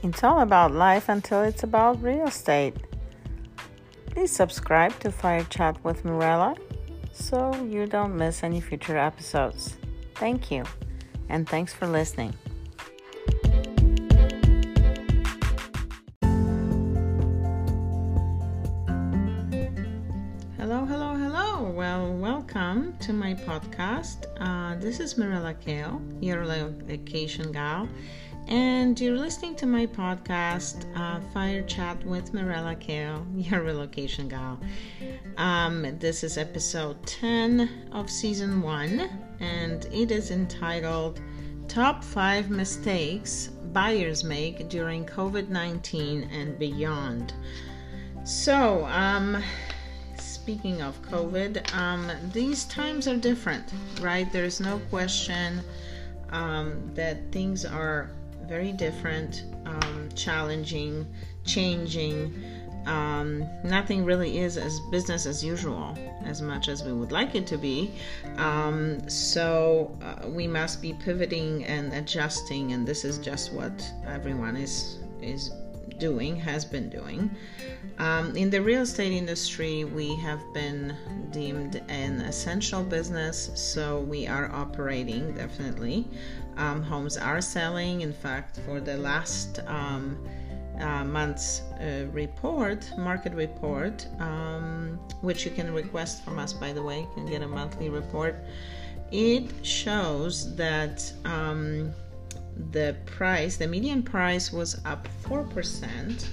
It's all about life until it's about real estate. Please subscribe to Fire Chat with Mirella so you don't miss any future episodes. Thank you, and thanks for listening. Hello, hello, hello. Well, welcome to my podcast. Uh, this is Mirella Kaell, your location gal, and you're listening to my podcast, uh, Fire Chat with Mirella Kaell, your relocation gal. Um, this is episode 10 of season 1, and it is entitled Top 5 Mistakes Buyers Make During COVID 19 and Beyond. So, um, speaking of COVID, um, these times are different, right? There's no question um, that things are very different, um, challenging, changing. Um, nothing really is as business as usual as much as we would like it to be. Um, so uh, we must be pivoting and adjusting, and this is just what everyone is is doing, has been doing. Um, in the real estate industry, we have been deemed an essential business, so we are operating definitely. Um, homes are selling. In fact, for the last um, uh, month's uh, report, market report, um, which you can request from us, by the way, you can get a monthly report. It shows that um, the price, the median price was up 4%.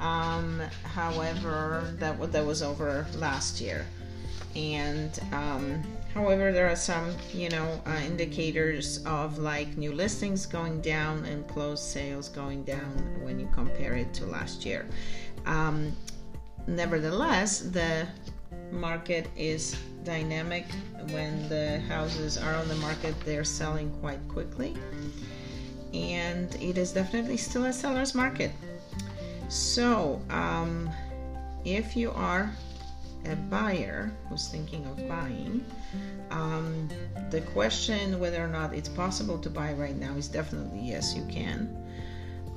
Um, however, that, that was over last year. And um, however, there are some, you know, uh, indicators of like new listings going down and closed sales going down when you compare it to last year. Um, nevertheless, the market is dynamic. When the houses are on the market, they're selling quite quickly and it is definitely still a seller's market. So, um, if you are a buyer who's thinking of buying, um, the question whether or not it's possible to buy right now is definitely yes, you can.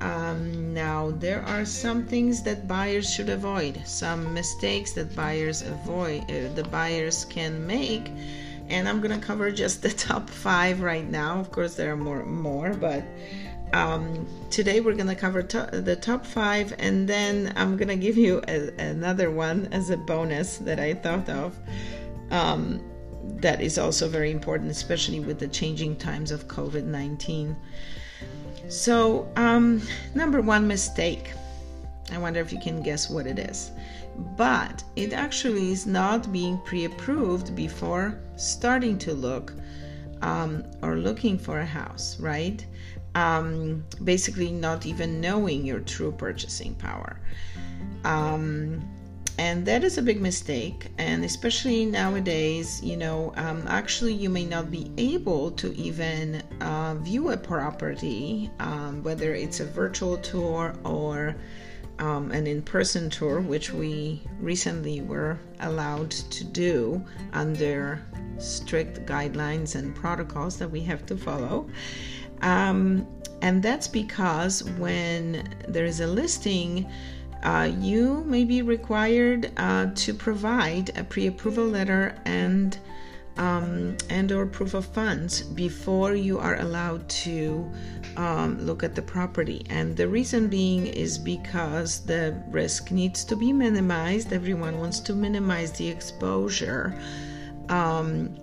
Um, now, there are some things that buyers should avoid, some mistakes that buyers avoid, uh, the buyers can make and I'm gonna cover just the top five right now. Of course, there are more, more, but um, today we're gonna cover to- the top five, and then I'm gonna give you a- another one as a bonus that I thought of. Um, that is also very important, especially with the changing times of COVID 19. So, um, number one mistake. I wonder if you can guess what it is but it actually is not being pre approved before starting to look um, or looking for a house, right? Um, basically, not even knowing your true purchasing power. Um, and that is a big mistake and especially nowadays you know um, actually you may not be able to even uh, view a property um, whether it's a virtual tour or um, an in person tour, which we recently were allowed to do under strict guidelines and protocols that we have to follow. Um, and that's because when there is a listing, uh, you may be required uh, to provide a pre-approval letter and um, and or proof of funds before you are allowed to um, look at the property. And the reason being is because the risk needs to be minimized. Everyone wants to minimize the exposure um,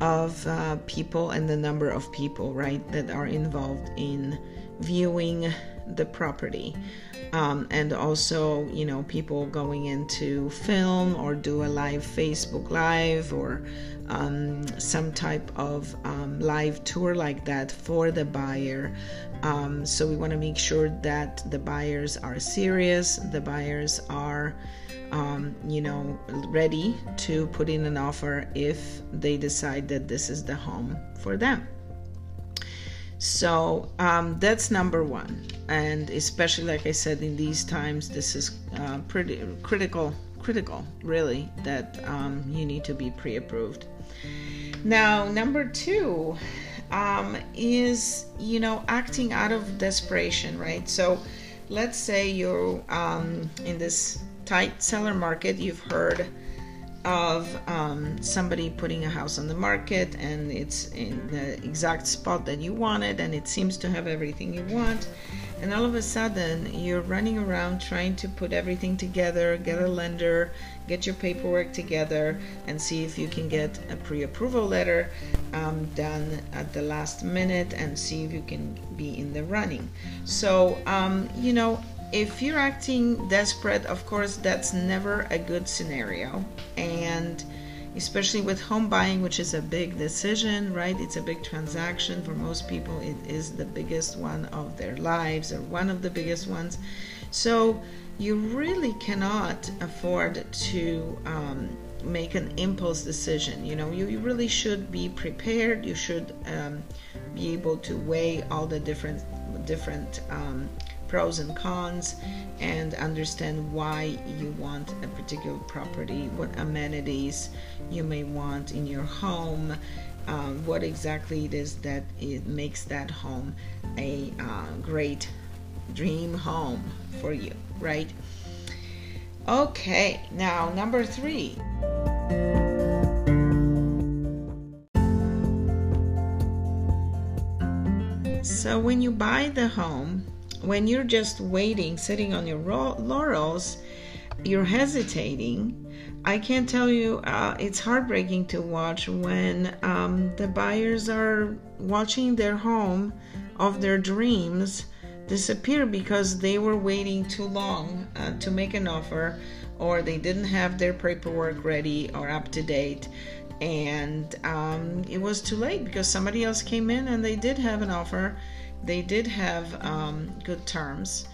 of uh, people and the number of people, right, that are involved in viewing the property. Um, and also, you know, people going into film or do a live Facebook Live or um, some type of um, live tour like that for the buyer. Um, so we want to make sure that the buyers are serious, the buyers are, um, you know, ready to put in an offer if they decide that this is the home for them. So um, that's number one, and especially like I said, in these times, this is uh, pretty critical. Critical, really, that um, you need to be pre-approved. Now, number two, um, is you know acting out of desperation, right? So let's say you're um, in this tight seller market, you've heard of um, somebody putting a house on the market and it's in the exact spot that you wanted and it seems to have everything you want and all of a sudden you're running around trying to put everything together get a lender get your paperwork together and see if you can get a pre-approval letter um, done at the last minute and see if you can be in the running so um, you know if you're acting desperate, of course, that's never a good scenario. And especially with home buying, which is a big decision, right? It's a big transaction for most people. It is the biggest one of their lives or one of the biggest ones. So you really cannot afford to um, make an impulse decision. You know, you, you really should be prepared. You should um, be able to weigh all the different different um, pros and cons and understand why you want a particular property, what amenities you may want in your home, um, what exactly it is that it makes that home a uh, great dream home for you, right? Okay, now number three. So when you buy the home, when you're just waiting, sitting on your laurels, you're hesitating. I can't tell you, uh, it's heartbreaking to watch when um, the buyers are watching their home of their dreams disappear because they were waiting too long uh, to make an offer or they didn't have their paperwork ready or up to date and um, it was too late because somebody else came in and they did have an offer they did have um, good terms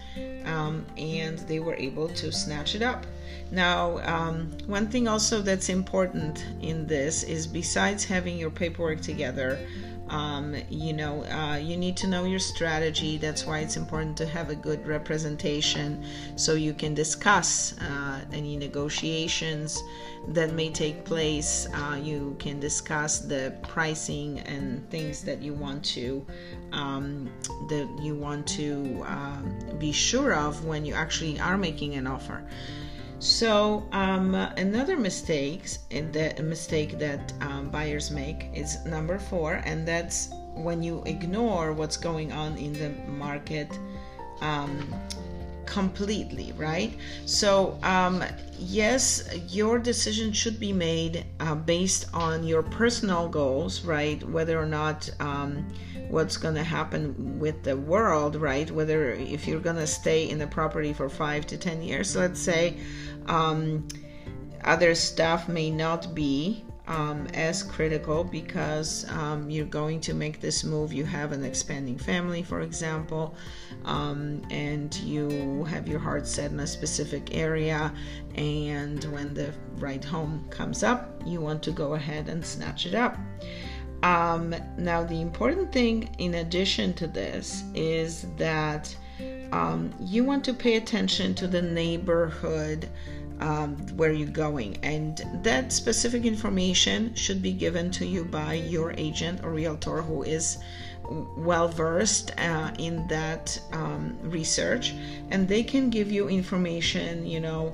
um, and they were able to snatch it up. Now, um, one thing also that's important in this is besides having your paperwork together, um, you know, uh, you need to know your strategy. That's why it's important to have a good representation so you can discuss uh, any negotiations that may take place. Uh, you can discuss the pricing and things that you want to um, that you want to um, be sure of when you actually are making an offer. So um, another mistake, the mistake that um, buyers make is number four, and that's when you ignore what's going on in the market um, completely, right? So um, yes, your decision should be made uh, based on your personal goals, right? Whether or not um, what's going to happen with the world, right? Whether if you're going to stay in the property for five to ten years, let's say um, other stuff may not be um, as critical because um, you're going to make this move. You have an expanding family, for example, um, and you have your heart set in a specific area. And when the right home comes up, you want to go ahead and snatch it up. Um, now, the important thing in addition to this is that um, you want to pay attention to the neighborhood um, where you're going, and that specific information should be given to you by your agent or realtor who is well versed uh, in that um, research, and they can give you information, you know.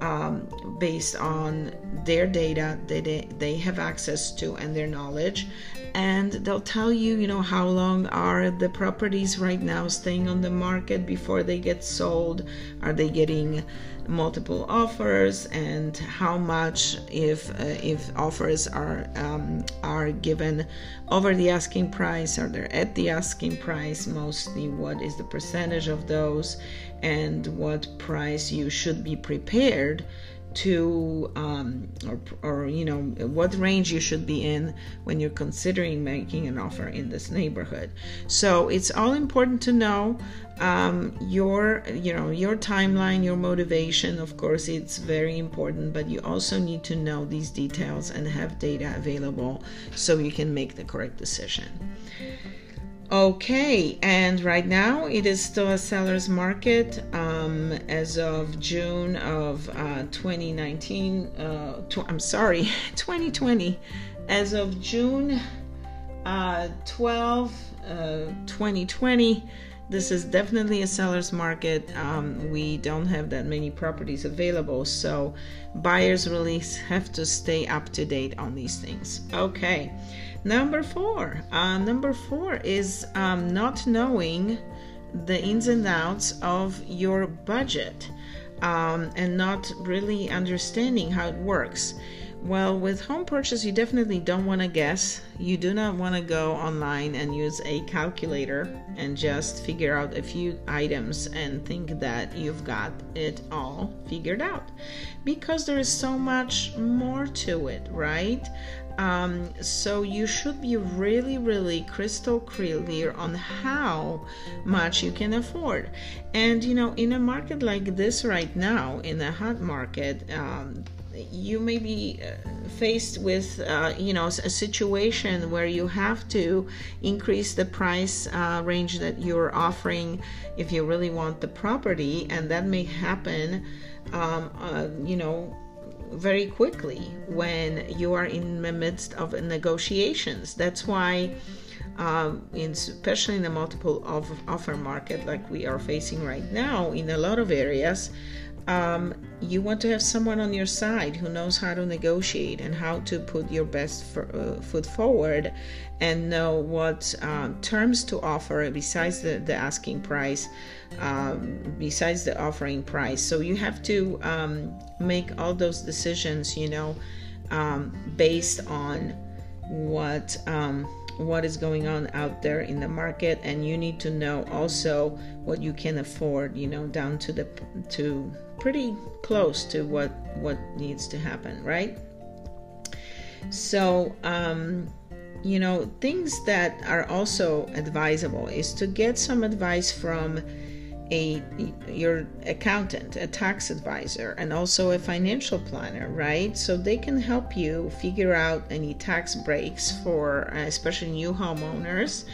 Um, based on their data that they, they have access to and their knowledge. And they'll tell you you know how long are the properties right now staying on the market before they get sold. Are they getting multiple offers? And how much if uh, if offers are um, are given over the asking price? Or they're at the asking price? Mostly what is the percentage of those and what price you should be prepared to um, or, or you know what range you should be in when you're considering making an offer in this neighborhood. So it's all important to know um, your you know your timeline your motivation. Of course it's very important but you also need to know these details and have data available so you can make the correct decision Okay, and right now it is still a seller's market um, as of June of uh, 2019. Uh, tw- I'm sorry, 2020. As of June uh, 12 uh, 2020 this is definitely a seller's market. Um, we don't have that many properties available, so buyers really have to stay up to date on these things. Okay, number four. Uh, number four is um, not knowing the ins and outs of your budget um, and not really understanding how it works. Well, with home purchase, you definitely don't want to guess. You do not want to go online and use a calculator and just figure out a few items and think that you've got it all figured out because there is so much more to it, right? Um, so you should be really, really crystal clear on how much you can afford. And you know, in a market like this right now, in a hot market, um, you may be uh, faced with uh, you know a situation where you have to increase the price uh, range that you're offering if you really want the property and that may happen um, uh, you know very quickly when you are in the midst of negotiations. That's why um, in, especially in the multiple offer market like we are facing right now in a lot of areas um, you want to have someone on your side who knows how to negotiate and how to put your best for, uh, foot forward and know what um, terms to offer besides the, the asking price, um, besides the offering price. So you have to um, make all those decisions, you know, um, based on what um, what is going on out there in the market and you need to know also what you can afford you know down to the to pretty close to what what needs to happen right? So um you know things that are also advisable is to get some advice from a your accountant, a tax advisor, and also a financial planner, right? So they can help you figure out any tax breaks for uh, especially new homeowners.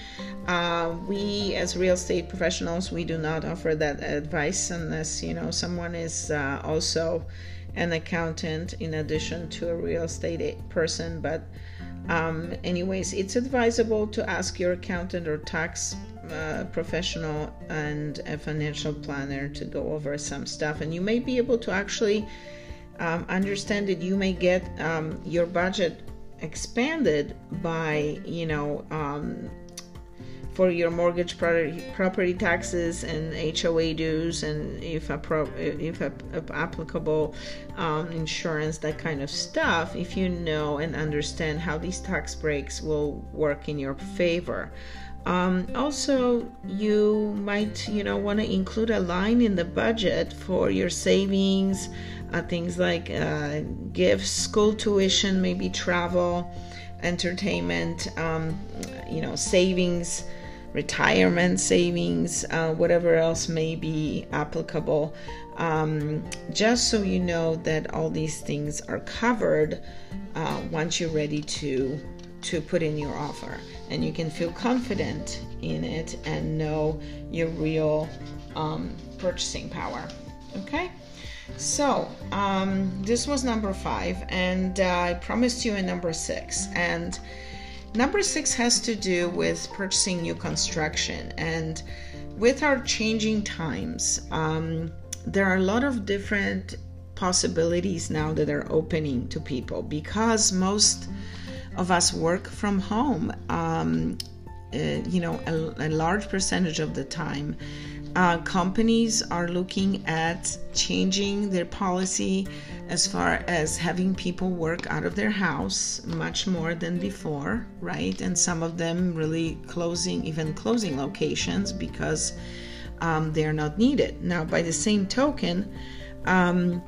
Uh, we, as real estate professionals, we do not offer that advice unless you know someone is uh, also an accountant in addition to a real estate person, but. Um, anyways, it's advisable to ask your accountant or tax a professional and a financial planner to go over some stuff, and you may be able to actually um, understand that you may get um, your budget expanded by, you know, um, for your mortgage property, property taxes and HOA dues, and if if applicable, um, insurance, that kind of stuff. If you know and understand how these tax breaks will work in your favor. Um, also, you might, you know, want to include a line in the budget for your savings, uh, things like uh, gifts, school tuition, maybe travel, entertainment, um, you know, savings, retirement savings, uh, whatever else may be applicable. Um, just so you know that all these things are covered uh, once you're ready to to put in your offer. And you can feel confident in it and know your real um, purchasing power. Okay? So um, this was number five and uh, i promised you a number six. And number six has to do with purchasing new construction. And with our changing times um, there are a lot of different possibilities now that are opening to people because most of us work from home, um, uh, you know, a, a, large percentage of the time. Uh, companies are looking at changing their policy as far as having people work out of their house much more than before, right? And some of them really closing, even closing locations because um, they're not needed. Now, by the same token, um,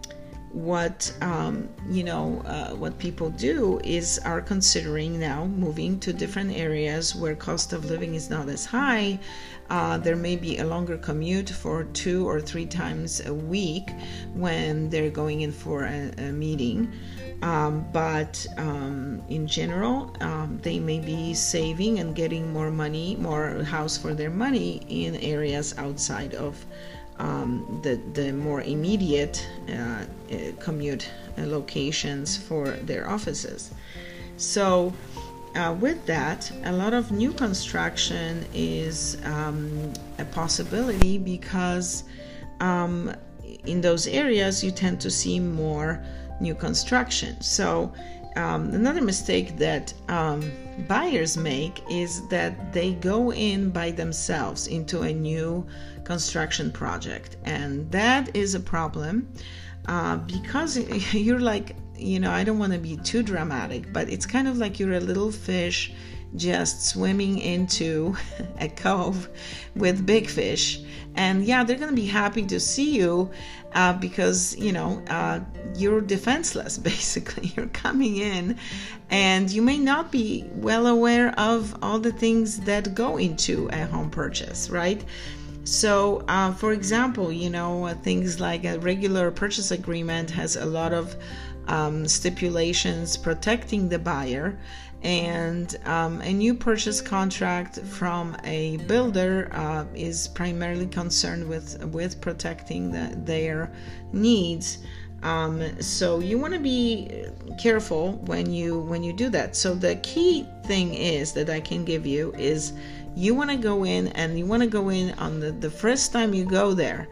what um, you know uh, what people do is are considering now moving to different areas where cost of living is not as high. Uh, there may be a longer commute for two or three times a week when they're going in for a, a meeting. Um, but um, in general, um, they may be saving and getting more money, more house for their money in areas outside of um, the, the more immediate uh, uh, commute uh, locations for their offices. So, uh, with that, a lot of new construction is um, a possibility because um, in those areas you tend to see more new construction. So, um, another mistake that um, buyers make is that they go in by themselves into a new construction project, and that is a problem uh, because you're like, you know, I don't want to be too dramatic, but it's kind of like you're a little fish just swimming into a cove with big fish. And yeah they're going to be happy to see you uh, because you know uh, you're defenseless basically. You're coming in. And you may not be well aware of all the things that go into a home purchase right? So, uh, for example, you know, things like a regular purchase agreement has a lot of um, stipulations protecting the buyer. And um, a new purchase contract from a builder uh, is primarily concerned with with protecting the, their needs. Um, so you want to be careful when you when you do that. So the key thing is that i can give you is you want to go in and you want to go in on the, the first time you go there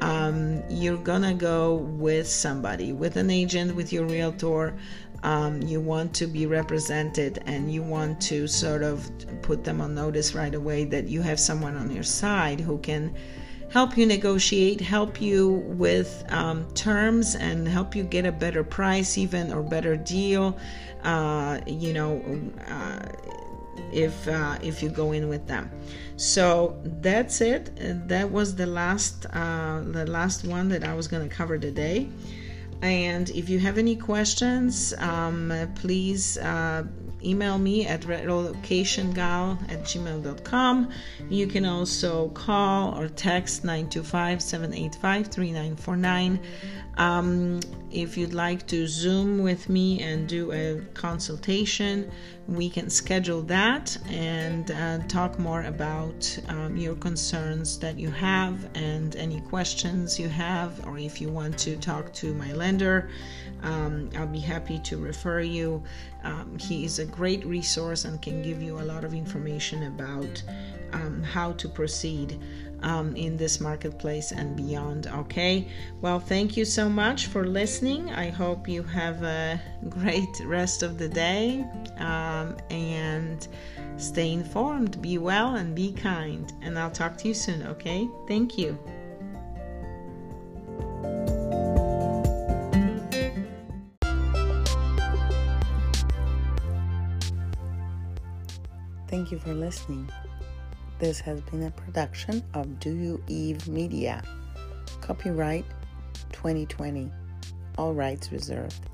um, you're gonna go with somebody with an agent with your realtor um, you want to be represented and you want to sort of put them on notice right away that you have someone on your side who can help you negotiate, help you with um, terms, and help you get a better price, even or better deal. Uh, you know, uh, if uh, if you go in with them. So that's it. That was the last uh, the last one that I was going to cover today. And if you have any questions, um, please uh, email me at relocationgal at gmail.com. You can also call or text 925 785 3949. Um, if you'd like to Zoom with me and do a consultation, we can schedule that and uh, talk more about um, your concerns that you have and any questions you have, or if you want to talk to my lender, um, I'll be happy to refer you. Um, he is a great resource and can give you a lot of information about um, how to proceed um, in this marketplace and beyond. Okay, well, thank you so much for listening. I hope you have a great rest of the day um, and stay informed, be well, and be kind. And I'll talk to you soon. Okay, thank you. Thank you for listening. This has been a production of Do You Eve Media. Copyright 2020. All rights reserved.